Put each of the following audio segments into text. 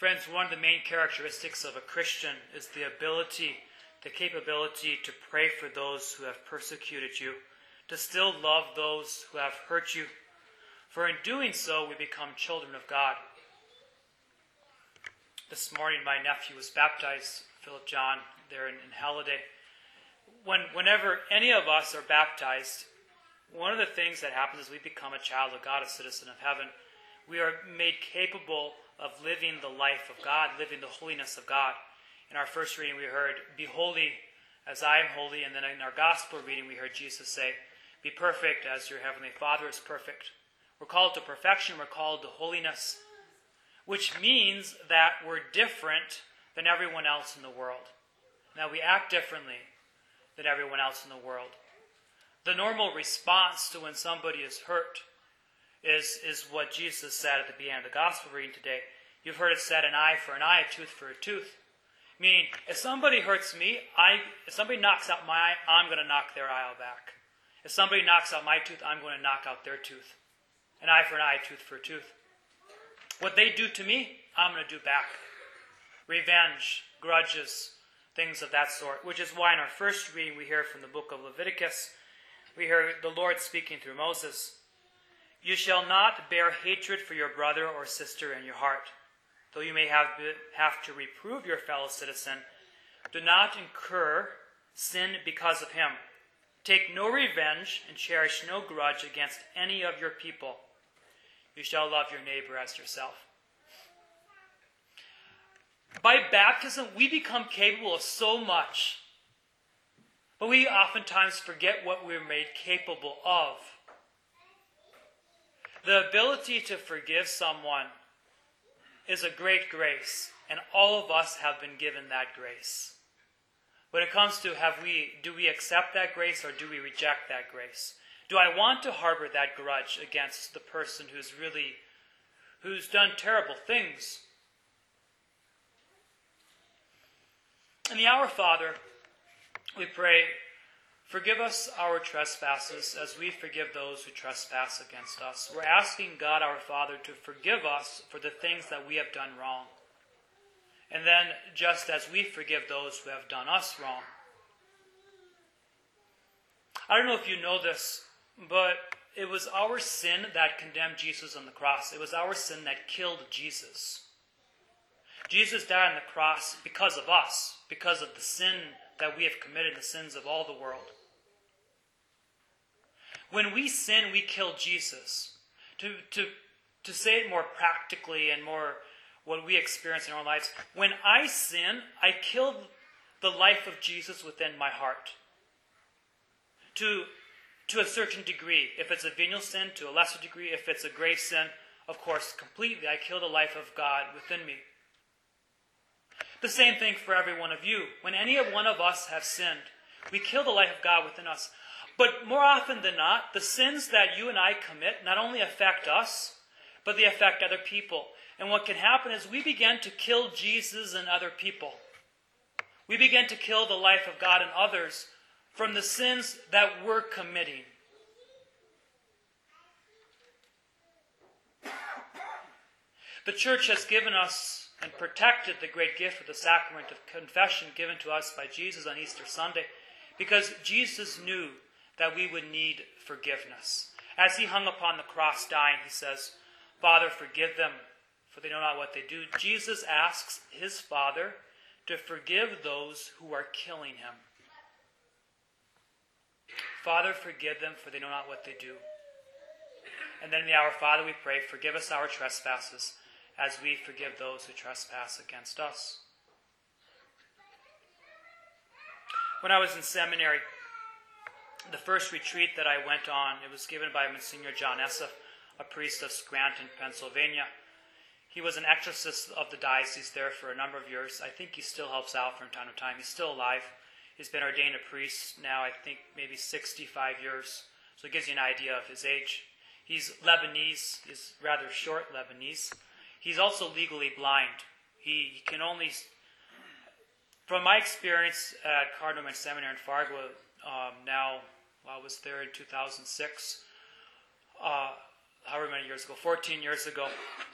Friends, one of the main characteristics of a Christian is the ability, the capability to pray for those who have persecuted you, to still love those who have hurt you. For in doing so, we become children of God. This morning, my nephew was baptized, Philip John, there in, in Halliday. When, whenever any of us are baptized, one of the things that happens is we become a child of God, a citizen of heaven. We are made capable of living the life of God, living the holiness of God. In our first reading, we heard, Be holy as I am holy. And then in our gospel reading, we heard Jesus say, Be perfect as your heavenly Father is perfect. We're called to perfection, we're called to holiness, which means that we're different than everyone else in the world. Now, we act differently than everyone else in the world. The normal response to when somebody is hurt is, is what Jesus said at the beginning of the gospel reading today. You've heard it said, an eye for an eye, a tooth for a tooth. Meaning, if somebody hurts me, I, if somebody knocks out my eye, I'm going to knock their eye back. If somebody knocks out my tooth, I'm going to knock out their tooth. An eye for an eye, tooth for a tooth. What they do to me, I'm going to do back. Revenge, grudges, things of that sort. Which is why in our first reading we hear from the book of Leviticus, we hear the Lord speaking through Moses. You shall not bear hatred for your brother or sister in your heart, though you may have, have to reprove your fellow citizen. Do not incur sin because of him. Take no revenge and cherish no grudge against any of your people. You shall love your neighbor as yourself. By baptism, we become capable of so much, but we oftentimes forget what we're made capable of. The ability to forgive someone is a great grace, and all of us have been given that grace. When it comes to have we do we accept that grace or do we reject that grace? Do I want to harbor that grudge against the person who's really who's done terrible things? In the Our Father, we pray, Forgive us our trespasses as we forgive those who trespass against us. We're asking God our Father to forgive us for the things that we have done wrong. And then, just as we forgive those who have done us wrong. I don't know if you know this, but it was our sin that condemned Jesus on the cross. It was our sin that killed Jesus. Jesus died on the cross because of us, because of the sin that we have committed, the sins of all the world. When we sin, we kill Jesus. To, to, to say it more practically and more what we experience in our lives, when I sin, I kill the life of Jesus within my heart. To, to a certain degree. If it's a venial sin, to a lesser degree. If it's a grave sin, of course, completely, I kill the life of God within me. The same thing for every one of you. When any one of us have sinned, we kill the life of God within us. But more often than not, the sins that you and I commit not only affect us, but they affect other people. And what can happen is we begin to kill Jesus and other people. We begin to kill the life of God and others from the sins that we're committing. The church has given us and protected the great gift of the sacrament of confession given to us by Jesus on Easter Sunday because Jesus knew that we would need forgiveness. As he hung upon the cross dying, he says, Father, forgive them, for they know not what they do. Jesus asks his Father to forgive those who are killing him. Father, forgive them, for they know not what they do. And then in the Our Father we pray, Forgive us our trespasses, as we forgive those who trespass against us. When I was in seminary, the first retreat that I went on, it was given by Monsignor John Esseff, a priest of Scranton, Pennsylvania. He was an exorcist of the diocese there for a number of years. I think he still helps out from time to time. He's still alive. He's been ordained a priest now, I think, maybe 65 years. So it gives you an idea of his age. He's Lebanese, he's rather short Lebanese. He's also legally blind. He, he can only, from my experience at Cardinal Seminary in Fargo, um, now I was there in 2006. Uh, however many years ago, 14 years ago,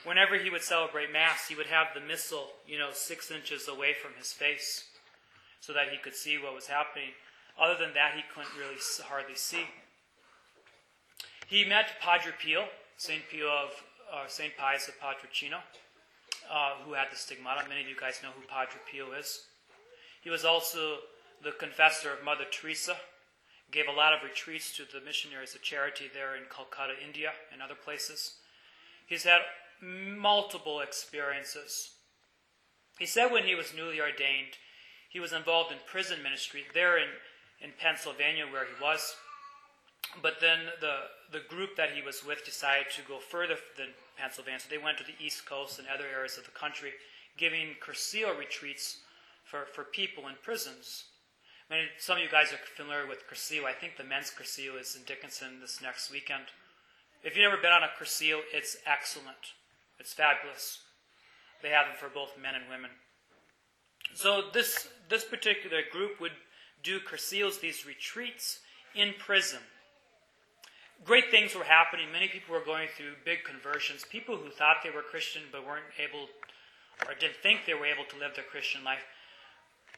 whenever he would celebrate Mass, he would have the missal, you know, six inches away from his face so that he could see what was happening. Other than that, he couldn't really hardly see. He met Padre Pio, St. Pio of uh, St. Pius of Pietrelcina, uh, who had the stigmata. Many of you guys know who Padre Pio is. He was also the confessor of Mother Teresa, gave a lot of retreats to the missionaries of charity there in Calcutta, India, and other places. He's had multiple experiences. He said when he was newly ordained, he was involved in prison ministry there in, in Pennsylvania, where he was. But then the, the group that he was with decided to go further than Pennsylvania. So they went to the East Coast and other areas of the country, giving Cursillo retreats for, for people in prisons. I mean, some of you guys are familiar with Cursillo. I think the men's Cursillo is in Dickinson this next weekend. If you've never been on a Cursillo, it's excellent. It's fabulous. They have them for both men and women. So this this particular group would do Cursillos, these retreats in prison. Great things were happening. Many people were going through big conversions. People who thought they were Christian but weren't able or didn't think they were able to live their Christian life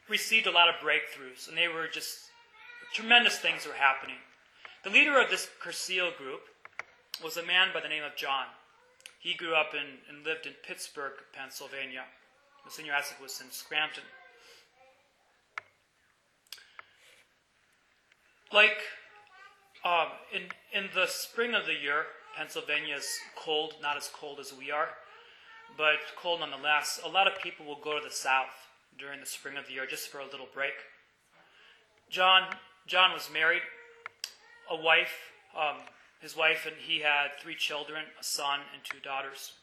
received a lot of breakthroughs, and they were just tremendous things were happening. The leader of this Cursillo group was a man by the name of John. He grew up in and lived in Pittsburgh, Pennsylvania. Monsignor Esseff was in Scranton. Like um, in in the spring of the year, Pennsylvania is cold, not as cold as we are, but cold nonetheless. A lot of people will go to the south during the spring of the year just for a little break. John John was married, a wife. Um, his wife and he had three children, a son and two daughters.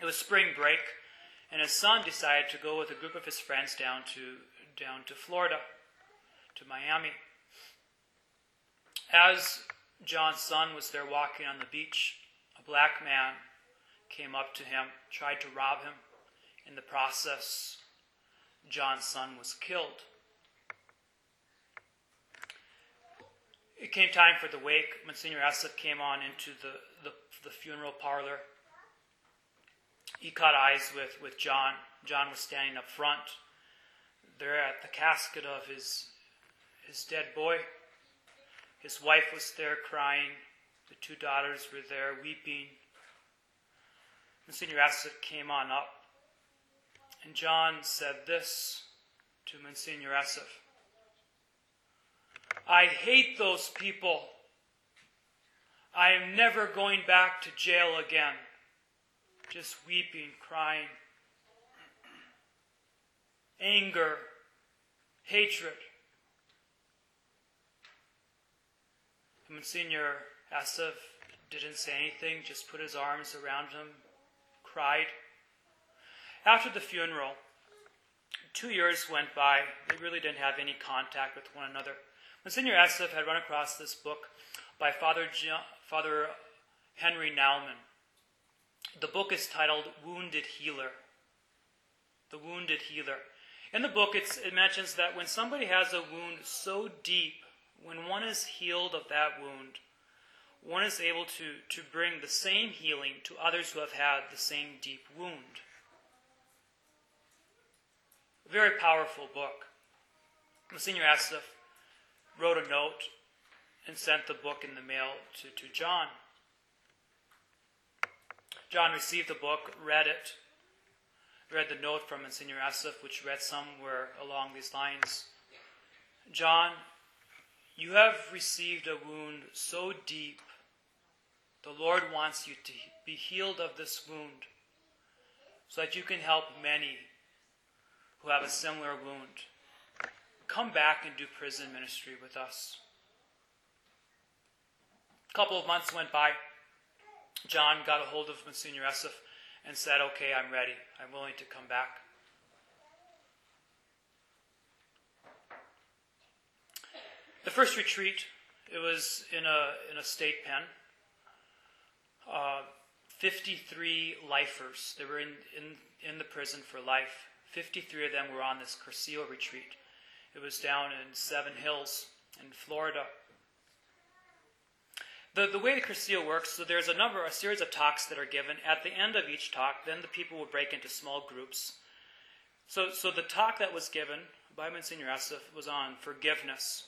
It was spring break, and his son decided to go with a group of his friends down to down to Florida, to Miami. As John's son was there walking on the beach, a black man came up to him, tried to rob him. In the process, John's son was killed. It came time for the wake. Monsignor Esseff came on into the, the, the funeral parlor. He caught eyes with, with John. John was standing up front, there at the casket of his, his dead boy. His wife was there crying. The two daughters were there weeping. Monsignor Esseff came on up. And John said this to Monsignor Esseff I hate those people. I am never going back to jail again. Just weeping, crying. Anger, hatred. Monsignor Esseff didn't say anything, just put his arms around him, cried. After the funeral, two years went by. They really didn't have any contact with one another. Monsignor Esseff had run across this book by Father, John, Father Henry Nouwen. The book is titled Wounded Healer. The Wounded Healer. In the book, it mentions that when somebody has a wound so deep, when one is healed of that wound, one is able to, to bring the same healing to others who have had the same deep wound. Very powerful book. Monsignor Esseff wrote a note and sent the book in the mail to, to John. John received the book, read it, read the note from Monsignor Esseff, which read somewhere along these lines John, you have received a wound so deep, the Lord wants you to be healed of this wound so that you can help many who have a similar wound. Come back and do prison ministry with us. A couple of months went by. John got a hold of Monsignor Esseff and said, Okay, I'm ready. I'm willing to come back. The first retreat, it was in a, in a state pen. Uh, 53 lifers. They were in, in, in the prison for life. 53 of them were on this Cursillo retreat. It was down in Seven Hills in Florida. The, the way the Cursillo works, so there's a number, a series of talks that are given. At the end of each talk, then the people will break into small groups. So, so the talk that was given by Monsignor Esseff was on forgiveness.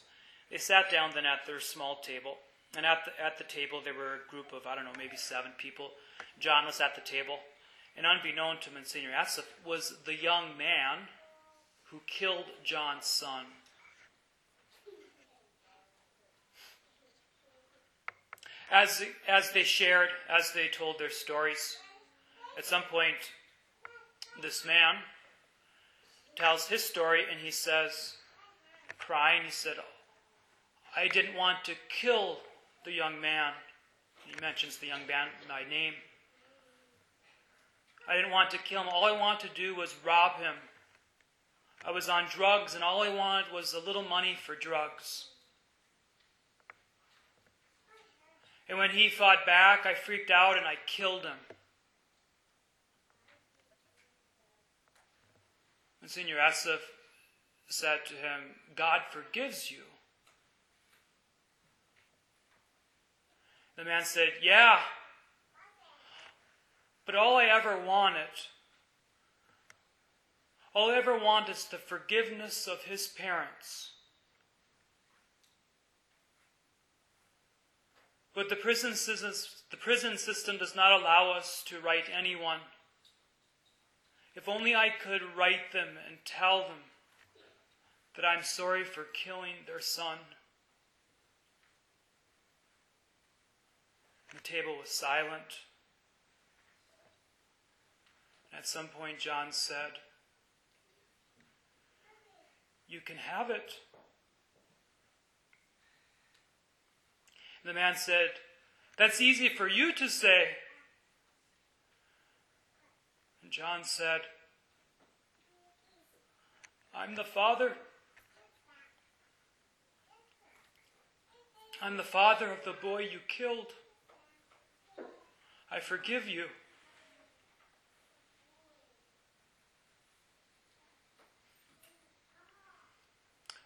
They sat down then at their small table. And at the, at the table, there were a group of, I don't know, maybe seven people. John was at the table. And unbeknown to Monsignor Esseff was the young man who killed John's son. As, as they shared, as they told their stories, at some point, this man tells his story and he says, crying, he said, I didn't want to kill the young man. He mentions the young man by name. I didn't want to kill him. All I wanted to do was rob him. I was on drugs, and all I wanted was a little money for drugs. And when he fought back, I freaked out and I killed him. And Senior Esseff said to him, God forgives you. The man said, Yeah, but all I ever wanted, all I ever want is the forgiveness of his parents. But the prison, system, the prison system does not allow us to write anyone. If only I could write them and tell them that I'm sorry for killing their son. The table was silent. At some point, John said, You can have it. The man said, That's easy for you to say. And John said, I'm the father. I'm the father of the boy you killed. I forgive you.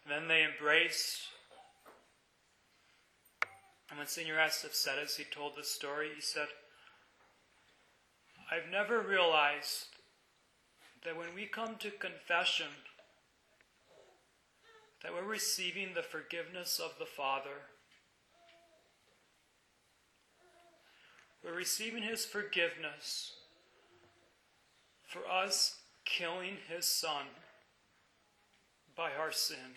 Then they embraced. And when Senior Esseff said, as he told the story, he said, I've never realized that when we come to confession, that we're receiving the forgiveness of the Father. We're receiving His forgiveness for us killing His Son by our sin.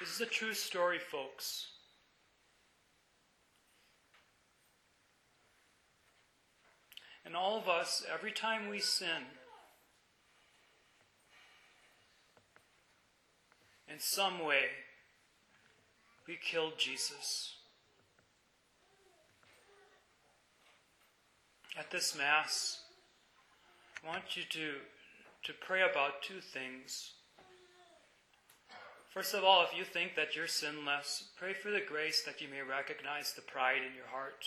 This is a true story, folks. And all of us, every time we sin, in some way, we killed Jesus. At this Mass, I want you to, to pray about two things. First of all, if you think that you're sinless, pray for the grace that you may recognize the pride in your heart.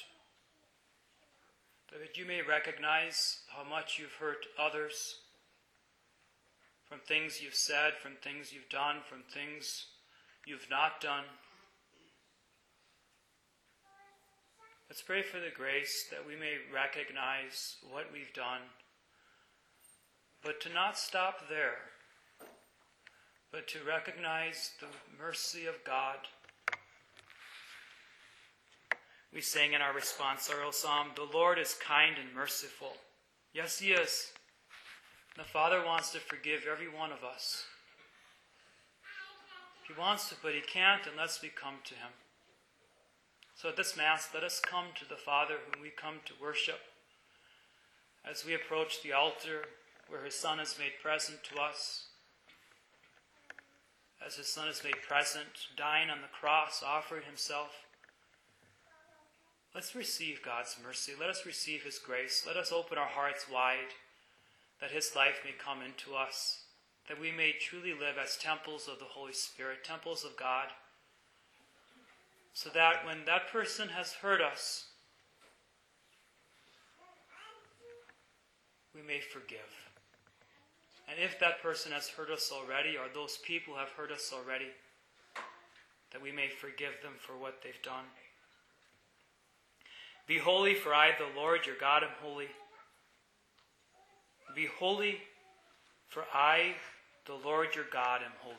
That you may recognize how much you've hurt others from things you've said, from things you've done, from things you've not done. Let's pray for the grace that we may recognize what we've done, but to not stop there but to recognize the mercy of God. We sang in our response responsorial psalm, The Lord is kind and merciful. Yes, He is. The Father wants to forgive every one of us. He wants to, but He can't unless we come to Him. So at this Mass, let us come to the Father whom we come to worship. As we approach the altar where His Son is made present to us, as his Son is made present, dying on the cross, offering himself. Let's receive God's mercy. Let us receive his grace. Let us open our hearts wide that his life may come into us, that we may truly live as temples of the Holy Spirit, temples of God, so that when that person has hurt us, we may forgive. And if that person has hurt us already, or those people have hurt us already, that we may forgive them for what they've done. Be holy, for I, the Lord your God, am holy. Be holy, for I, the Lord your God, am holy.